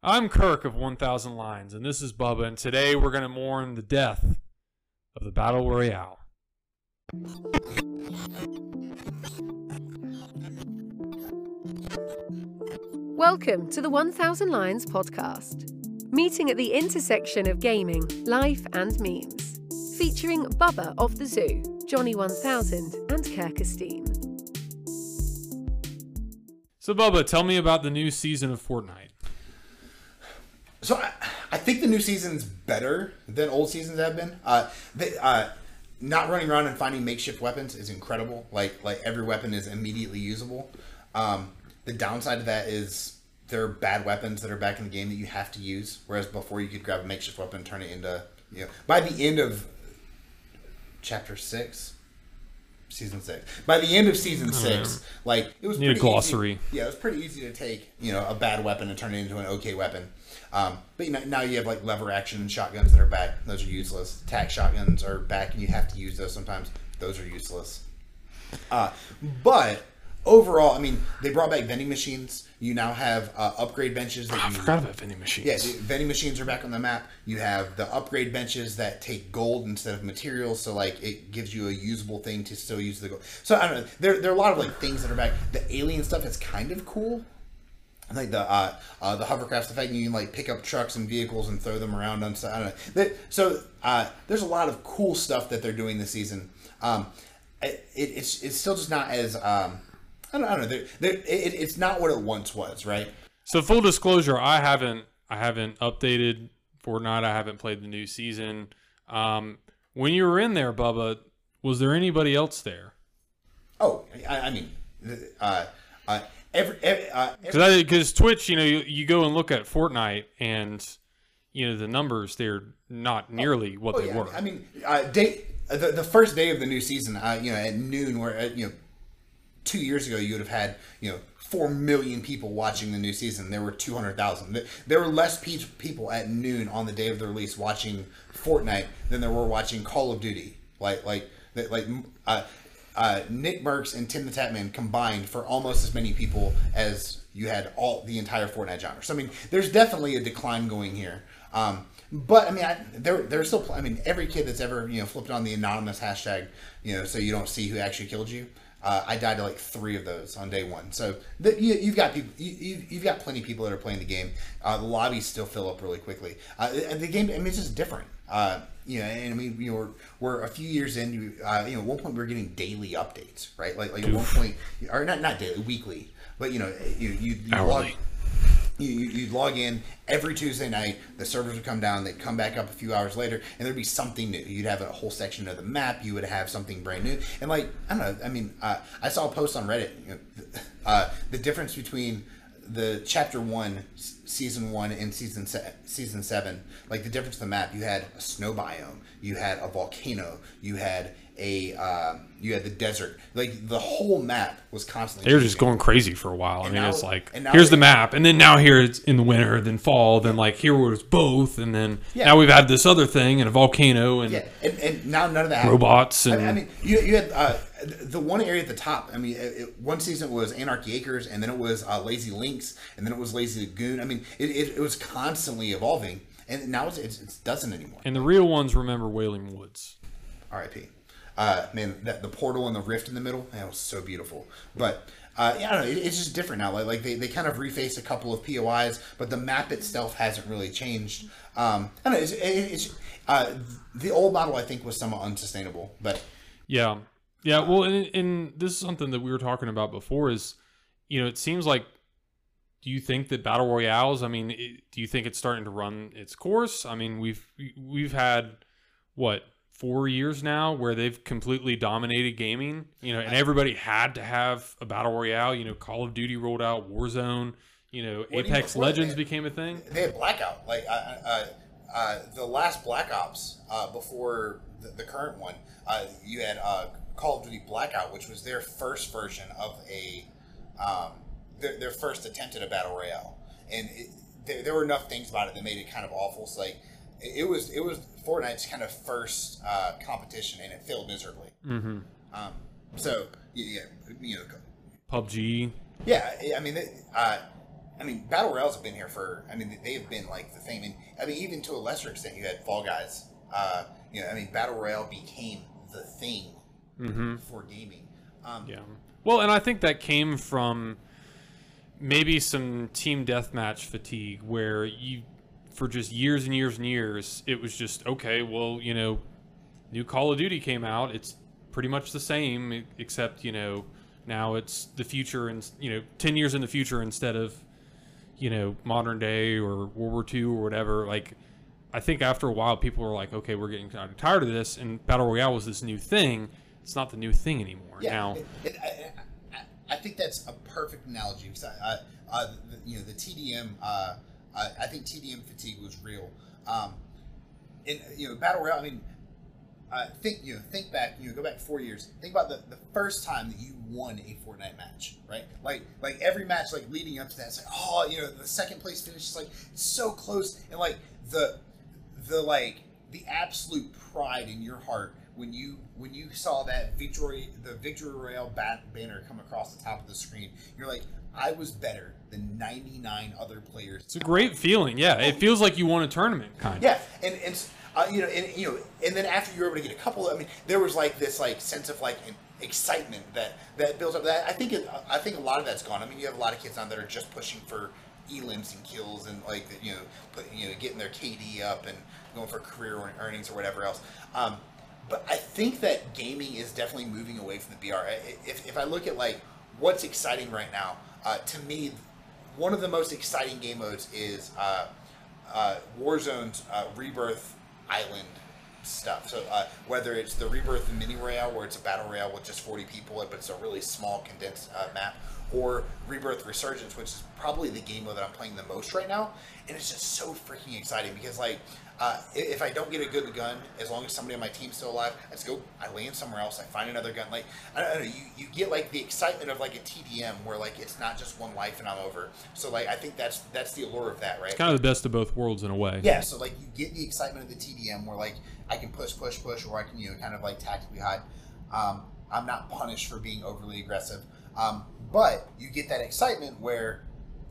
I'm Kirk of 1000 Lines, and this is Bubba, and today we're going to mourn the death of the Battle Royale. Welcome to the 1000 Lines podcast, meeting at the intersection of gaming, life, and memes. Featuring Bubba of the Zoo, Johnny 1000, and Kirkestein. So, Bubba, tell me about the new season of Fortnite. So I, I think the new season's better than old seasons have been. Uh, they, uh, not running around and finding makeshift weapons is incredible. Like like every weapon is immediately usable. Um, the downside of that is there are bad weapons that are back in the game that you have to use. Whereas before you could grab a makeshift weapon and turn it into you know by the end of chapter six. Season six. By the end of season six, like it was Need a pretty easy- glossary. yeah, it was pretty easy to take, you know, a bad weapon and turn it into an okay weapon. Um, but you know, now you have like lever action shotguns that are back; those are useless. Tac shotguns are back, and you have to use those sometimes. Those are useless. Uh, but overall, I mean, they brought back vending machines. You now have uh, upgrade benches that I you forgot about vending machines. yeah, vending machines are back on the map. You have the upgrade benches that take gold instead of materials, so like it gives you a usable thing to still use the gold. So I don't know. There, there are a lot of like things that are back. The alien stuff is kind of cool. Like the uh, uh, the hovercrafts, the fact you can like pick up trucks and vehicles and throw them around on. So I don't know. So uh, there's a lot of cool stuff that they're doing this season. Um, it, it's it's still just not as um, I don't, I don't know. They're, they're, it, it's not what it once was, right? So, full disclosure, I haven't I haven't updated Fortnite. I haven't played the new season. Um, when you were in there, Bubba, was there anybody else there? Oh, I, I mean, uh, uh, every, every, uh, Because Twitch, you know, you, you go and look at Fortnite, and you know the numbers they're not nearly what oh, they yeah, were. I mean, uh, day the, the first day of the new season, uh, you know, at noon, where uh, you know, two years ago you would have had you know four million people watching the new season. There were two hundred thousand. There were less pe- people at noon on the day of the release watching Fortnite than there were watching Call of Duty. Like like like. Uh, uh, NickMercs and Tim the Tatman combined for almost as many people as you had all the entire Fortnite genre. So I mean, there's definitely a decline going here. Um, but I mean, I, there there's still. I mean, every kid that's ever you know flipped on the anonymous hashtag, you know, so you don't see who actually killed you. Uh, I died to like three of those on day one. So the, you, you've got people, you, you've got plenty of people that are playing the game. Uh, the lobbies still fill up really quickly. Uh, the game, I mean, it's just different. Uh, you know, and I mean, you know, we're, we're a few years in. You, uh, you know, at one point we were getting daily updates, right? Like, like at one point, or not not daily, weekly, but you know, you you, you log. You, you, you'd log in every Tuesday night. The servers would come down. They'd come back up a few hours later, and there'd be something new. You'd have a whole section of the map. You would have something brand new. And like I don't know. I mean, uh, I saw a post on Reddit. You know, uh, the difference between the chapter one, season one, and season se- season seven. Like the difference in the map. You had a snow biome. You had a volcano. You had a uh, you had the desert. Like the whole map was constantly. they were just going crazy for a while. I And mean, now- it's like here's they- the map, and then now here it's in the winter, then fall, then like here was both, and then Yeah. now we've had this other thing and a volcano and Yeah, and, and now none of that. robots I and mean, I mean, you, you had uh, the one area at the top. I mean, it, it- one season was Anarchy Acres, and then it was uh, Lazy Links, and then it was Lazy Lagoon. I mean, it, it, it was constantly evolving, and now it's, it's, it doesn't anymore. and the real ones remember Wailing Woods. R.I.P. Uh, man, that the portal and the rift in the middle, that was so beautiful. But uh, yeah, I don't know. It, it's just different now. Like, like they, they kind of refaced a couple of POIs, but the map itself hasn't really changed. Um, I don't know. It's, it, it's uh, the old model I think was somewhat unsustainable, but Yeah, yeah. Well, and, and this is something that we were talking about before. Is you know, it seems like. Do you think that battle royales? I mean, it, do you think it's starting to run its course? I mean, we've we've had what four years now where they've completely dominated gaming. You know, and everybody had to have a battle royale. You know, Call of Duty rolled out, Warzone. You know, What you- Apex what- Legends became a thing. they had blackout like uh, uh, uh, the last black ops uh, before the, the current one uh, you had uh, call of duty blackout which was their first version of a um, their, their first attempt at a battle royale and it, there, there were enough things about it that made it kind of awful so like it, was it was fortnite's kind of first uh, competition and it failed miserably Mm-hmm. um, so yeah, yeah you know PUBG. yeah, I mean, uh, I mean, battle royales have been here for. I mean, they have been like the thing. And I mean, even to a lesser extent, you had Fall Guys. Uh, you know, I mean, battle royale became the thing for gaming. Um, Yeah. Well, and I think that came from maybe some team deathmatch fatigue where you, for just years and years and years, it was just, okay, well, you know, new Call of Duty came out. It's pretty much the same, except, you know, now it's the future and, you know, 10 years in the future instead of, you know, modern day or World War II or whatever. Like, I think after a while, people were like, okay, we're getting kind of tired of this. And Battle Royale was this new thing. It's not the new thing anymore. Yeah, now, it- it- I, I, I think that's a perfect analogy. Because I, uh, the, you know, the TDM. Uh, I, I think TDM fatigue was real. Um, and you know, battle royale. I mean, uh, think you know, think back. You know, go back four years. Think about the, the first time that you won a Fortnite match, right? Like like every match, like leading up to that, it's like oh, you know, the second place finish is like so close, and like the the like the absolute pride in your heart when you when you saw that victory the victory royale bat banner come across the top of the screen you're like i was better than 99 other players. It's a great feeling. Yeah, it feels like you won a tournament, kind of. yeah and and uh, you know and you know and then after you were able to get a couple i mean there was like this like sense of like excitement that that builds up. That i think it, i think a lot of that's gone. I mean you have a lot of kids on that are just pushing for elims and kills and like you know put, you know getting their kd up and going for career earnings or whatever else. Um, but i think that gaming is definitely moving away from the br if, if i look at like what's exciting right now uh, to me one of the most exciting game modes is uh, uh, Warzone's uh, Rebirth Island stuff. So uh, whether it's the Rebirth Mini Royale, where it's a battle royale with just 40 people, but it's a really small condensed uh, map, or Rebirth Resurgence, which is probably the game mode that I'm playing the most right now, and it's just so freaking exciting because like. Uh, if I don't get a good gun, as long as somebody on my team's still alive, I just go. I land somewhere else. I find another gun. Like I don't know. You, you get like the excitement of like a TDM where like it's not just one life and I'm over. So like I think that's that's the allure of that, right? It's Kind of the best of both worlds in a way. Yeah, so like you get the excitement of the TDM where like I can push, push, push, or I can you know kind of like tactically hide. Um, I'm not punished for being overly aggressive, um, but you get that excitement where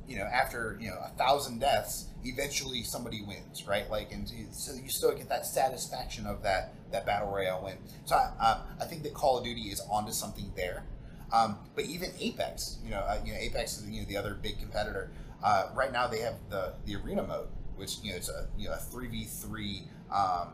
you know after you know a thousand deaths, eventually somebody wins, right? Like and so you still get that satisfaction of that that battle royale win. So I, uh, I think that Call of Duty is onto something there. Um, but even Apex, you know, uh, you know, Apex is you know the other big competitor. Uh, right now, they have the the arena mode, which you know it's a you know a three v three um,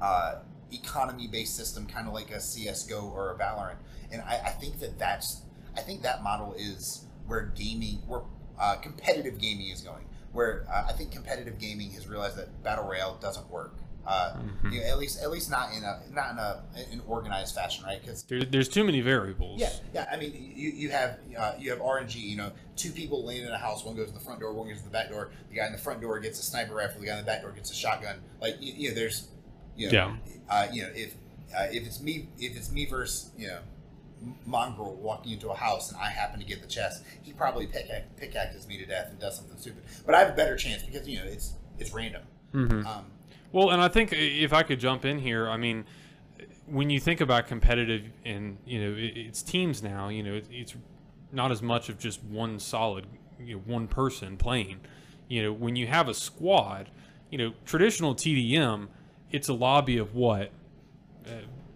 uh, economy based system, kind of like a CS:GO or a Valorant. And I, I think that that's I think that model is where gaming, where uh, competitive gaming is going. Where uh, I think competitive gaming has realized that battle royale doesn't work. Uh, Mm-hmm. you know, at least at least not in a not in a in organized fashion, right? Because There, there's too many variables. yeah, yeah. I mean, you, you have uh, you have RNG. You know, two people land in a house. One goes to the front door. One goes to the back door. The guy in the front door gets a sniper rifle. The guy in the back door gets a shotgun. Like you, you know, there's you know, Yeah. uh, you know, if uh, if it's me if it's me versus you know mongrel walking into a house and I happen to get the chest, he probably pick pickaxes me to death and does something stupid. But I have a better chance because you know it's it's random. Mm-hmm. Um, Well, and I think if I could jump in here, I mean, when you think about competitive and you know it's teams now, you know it's not as much of just one solid, you know, one person playing. You know, when you have a squad, you know, traditional TDM, it's a lobby of what uh,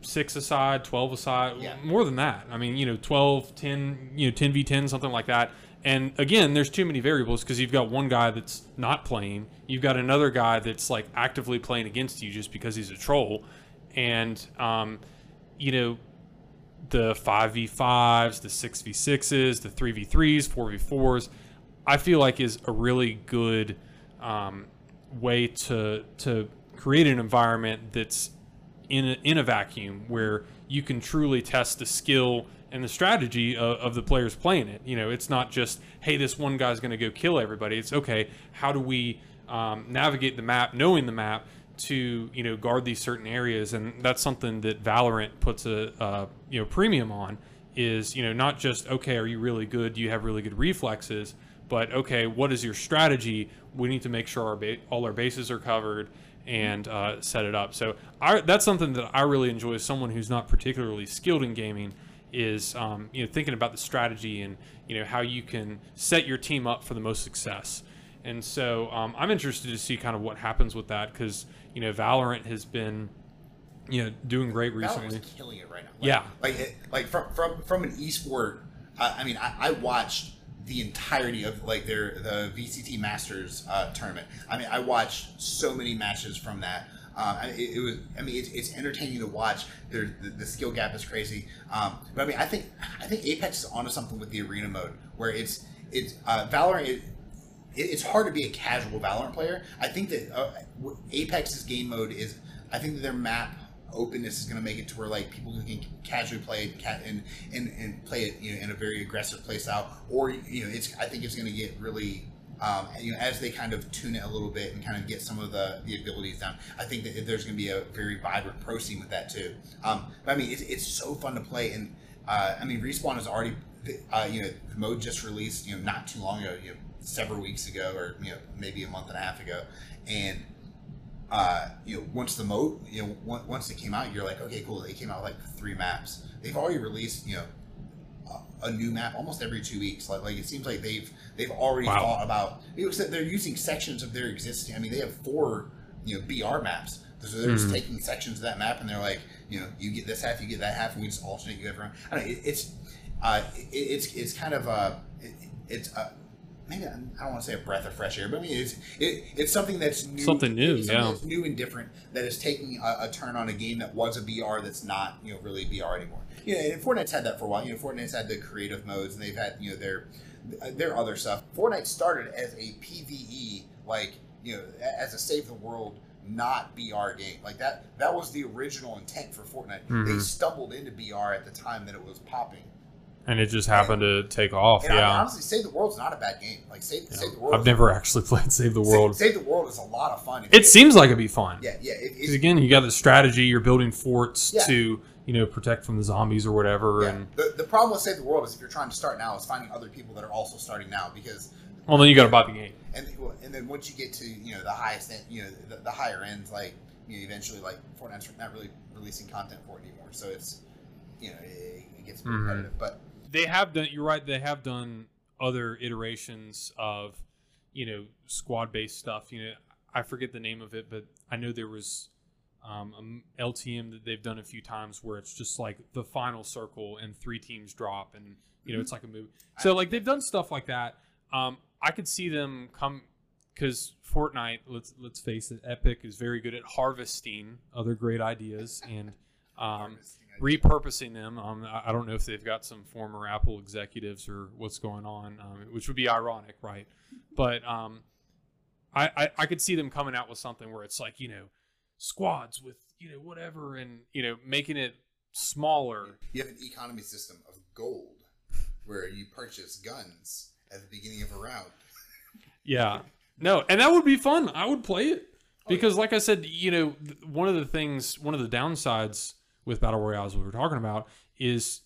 six aside, 12 aside, Yeah. more than that. I mean, you know, 12, 10, you know, 10v10, something like that. And again, there's too many variables because you've got one guy that's not playing, you've got another guy that's like actively playing against you just because he's a troll. And, um, you know, the 5v5s, the 6v6s, the 3v3s, 4v4s, I feel like is a really good um, way to to create an environment that's in a, in a vacuum where you can truly test the skill and the strategy of, of the players playing it. You know, it's not just hey, this one guy's going to go kill everybody. It's okay, how do we um, navigate the map, knowing the map to you know guard these certain areas, and that's something that Valorant puts a uh, you know premium on. Is you know not just okay, are you really good? Do you have really good reflexes? But okay, what is your strategy? We need to make sure our ba- all our bases are covered and uh, set it up. So I, that's something that I really enjoy as someone who's not particularly skilled in gaming is um, you know thinking about the strategy and you know how you can set your team up for the most success. And so um, I'm interested to see kind of what happens with that because you know Valorant has been you know doing great recently. Valorant's killing it right now. Like, Yeah. like it, like from from from an esport. Uh, I mean, I, I watched the entirety of like their the VCT Masters uh, tournament. I mean, I watched so many matches from that. Um, it, it was. I mean, it's, it's entertaining to watch. There, the, the skill gap is crazy. Um, but I mean, I think I think Apex is onto something with the arena mode where it's it's uh, Valorant. It, it- it's hard to be a casual Valorant player. I think that uh, Apex's game mode is. I think that their map openness is going to make it to where like people can casually play it and and and play it you know in a very aggressive play style. Or you know, it's. I think it's going to get really. Um, you know, as they kind of tune it a little bit and kind of get some of the, the abilities down, I think that there's going to be a very vibrant pro scene with that too. Um, but I mean, it's, it's so fun to play, and uh, I mean, respawn is already, uh, you know, the mode just released, you know, not too long ago, you know, several weeks ago, or you know, maybe a month and a half ago, and uh, you know, once the moat, you know, once it came out, you're like, okay, cool. They came out with like three maps. They've already released, you know, a- a new map almost every two weeks. Like, like it seems like they've they've already Wow. thought about. You know, so they're using sections of their existing. I mean, they have four, you know, BR maps. So they're just taking sections of that map, and they're like, you know, you get this half, you get that half, and we just alternate you everyone. I don't know. It, it's, uh, it, it's it's kind of uh, it, it's uh, maybe I don't want to say a breath of fresh air, but I mean it's it, it's something that's new, Something new, it's yeah. that's new and different that is taking a, a turn on a game that was a BR that's not you know really BR anymore. You know, and Fortnite's had that for a while. You know, Fortnite's had the creative modes, and they've had you know their their other stuff. Fortnite started as a PVE, like you know, as a save the world, not BR game. Like that that was the original intent for Fortnite. They Mhm. stumbled into BR at the time that it was popping. And it just happened to take off. And I- yeah, honestly, Save the World's not a bad game. Like Save, Save the World. I've never actually played Save the World. Save, the World is a lot of fun. It seems like it'd be fun. Yeah, yeah. Because it's, again, you got the strategy. You're building forts Yeah. to you know protect from the zombies or whatever. yeah. And The, the problem with Save the World is if you're trying to start now, is finding other people that are also starting now because well, then you got to buy the game. and and then once you get to you know the highest end, you know the, the higher ends, like you know, eventually like Fortnite's not really releasing content for it anymore, so it's you know it, it gets repetitive. Mm-hmm. But They have done. You're right. They have done other iterations of you know squad based stuff. You know, I forget the name of it, but I know there was. Um, a LTM that they've done a few times where it's just like the final circle and three teams drop and you know it's like a movie. So like they've done stuff like that. Um, I could see them come because Fortnite. Let's let's face it, Epic is very good at harvesting other great ideas and um, repurposing them. Um, I, I don't know if they've got some former Apple executives or what's going on, um, which would be ironic, right? But um, I, I I could see them coming out with something where it's like you know squads with you know whatever and you know making it smaller. you have an economy system of gold where you purchase guns at the beginning of a round. Yeah. No, and that would be fun. I would play it because, like I said, you know, one of the things, one of the downsides with battle royales we were talking about is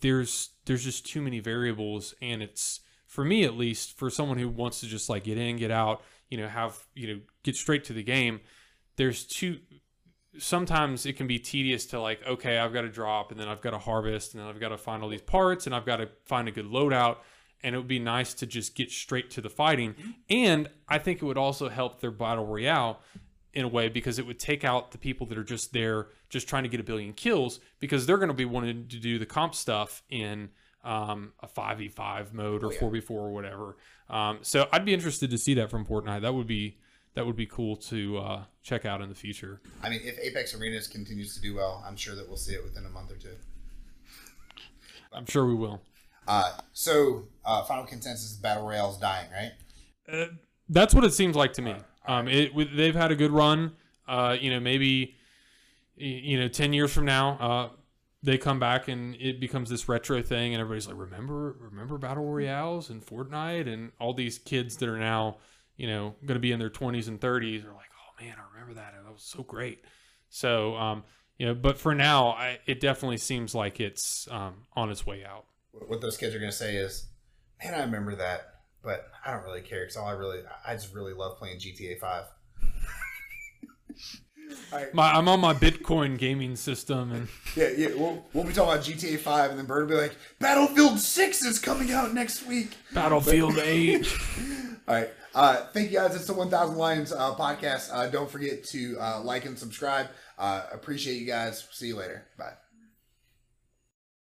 there's there's just too many variables, and it's for me at least for someone who wants to just like get in, get out, you know, have you know, get straight to the game. There's too sometimes it can be tedious to like okay i've got to drop and then i've got to harvest and then i've got to find all these parts and i've got to find a good loadout. And it would be nice to just get straight to the fighting. Mm-hmm. And i think it would also help their battle royale in a way because it would take out the people that are just there just trying to get a billion kills because they're going to be wanting to do the comp stuff in um, a 5v5 mode or Oh, yeah. 4v4 or whatever um, so i'd be interested to see that from fortnite that would be that would be cool to uh, check out in the future I mean, if Apex Arenas continues to do well, I'm sure that we'll see it within a month or two. i'm sure we will Uh, so, uh, final consensus: Battle Royale's dying, right? Uh, that's what it seems like to me. Um, it they've had a good run. Uh, you know, maybe you know, ten years from now, uh, they come back and it becomes this retro thing, and everybody's like, "Remember, remember battle royales and Fortnite and all these kids that are now, you know, going to be in their twenties and thirties are like, oh man, I remember that. That was so great." So, um, you know, but for now, I, it definitely seems like it's um, on its way out. What what those kids are going to say is, "Man, I remember that, but I don't really care because all I really, I just really love playing GTA Five. All right. My, I'm on my Bitcoin gaming system, and Yeah, yeah. We'll, we'll be talking about GTA 5, and then Bird will be like, Battlefield 6 is coming out next week. Battlefield 8. All right. Uh, thank you guys. It's the 1000 Lines uh, podcast. Uh, don't forget to uh, like and subscribe. Uh, appreciate you guys. See you later. Bye.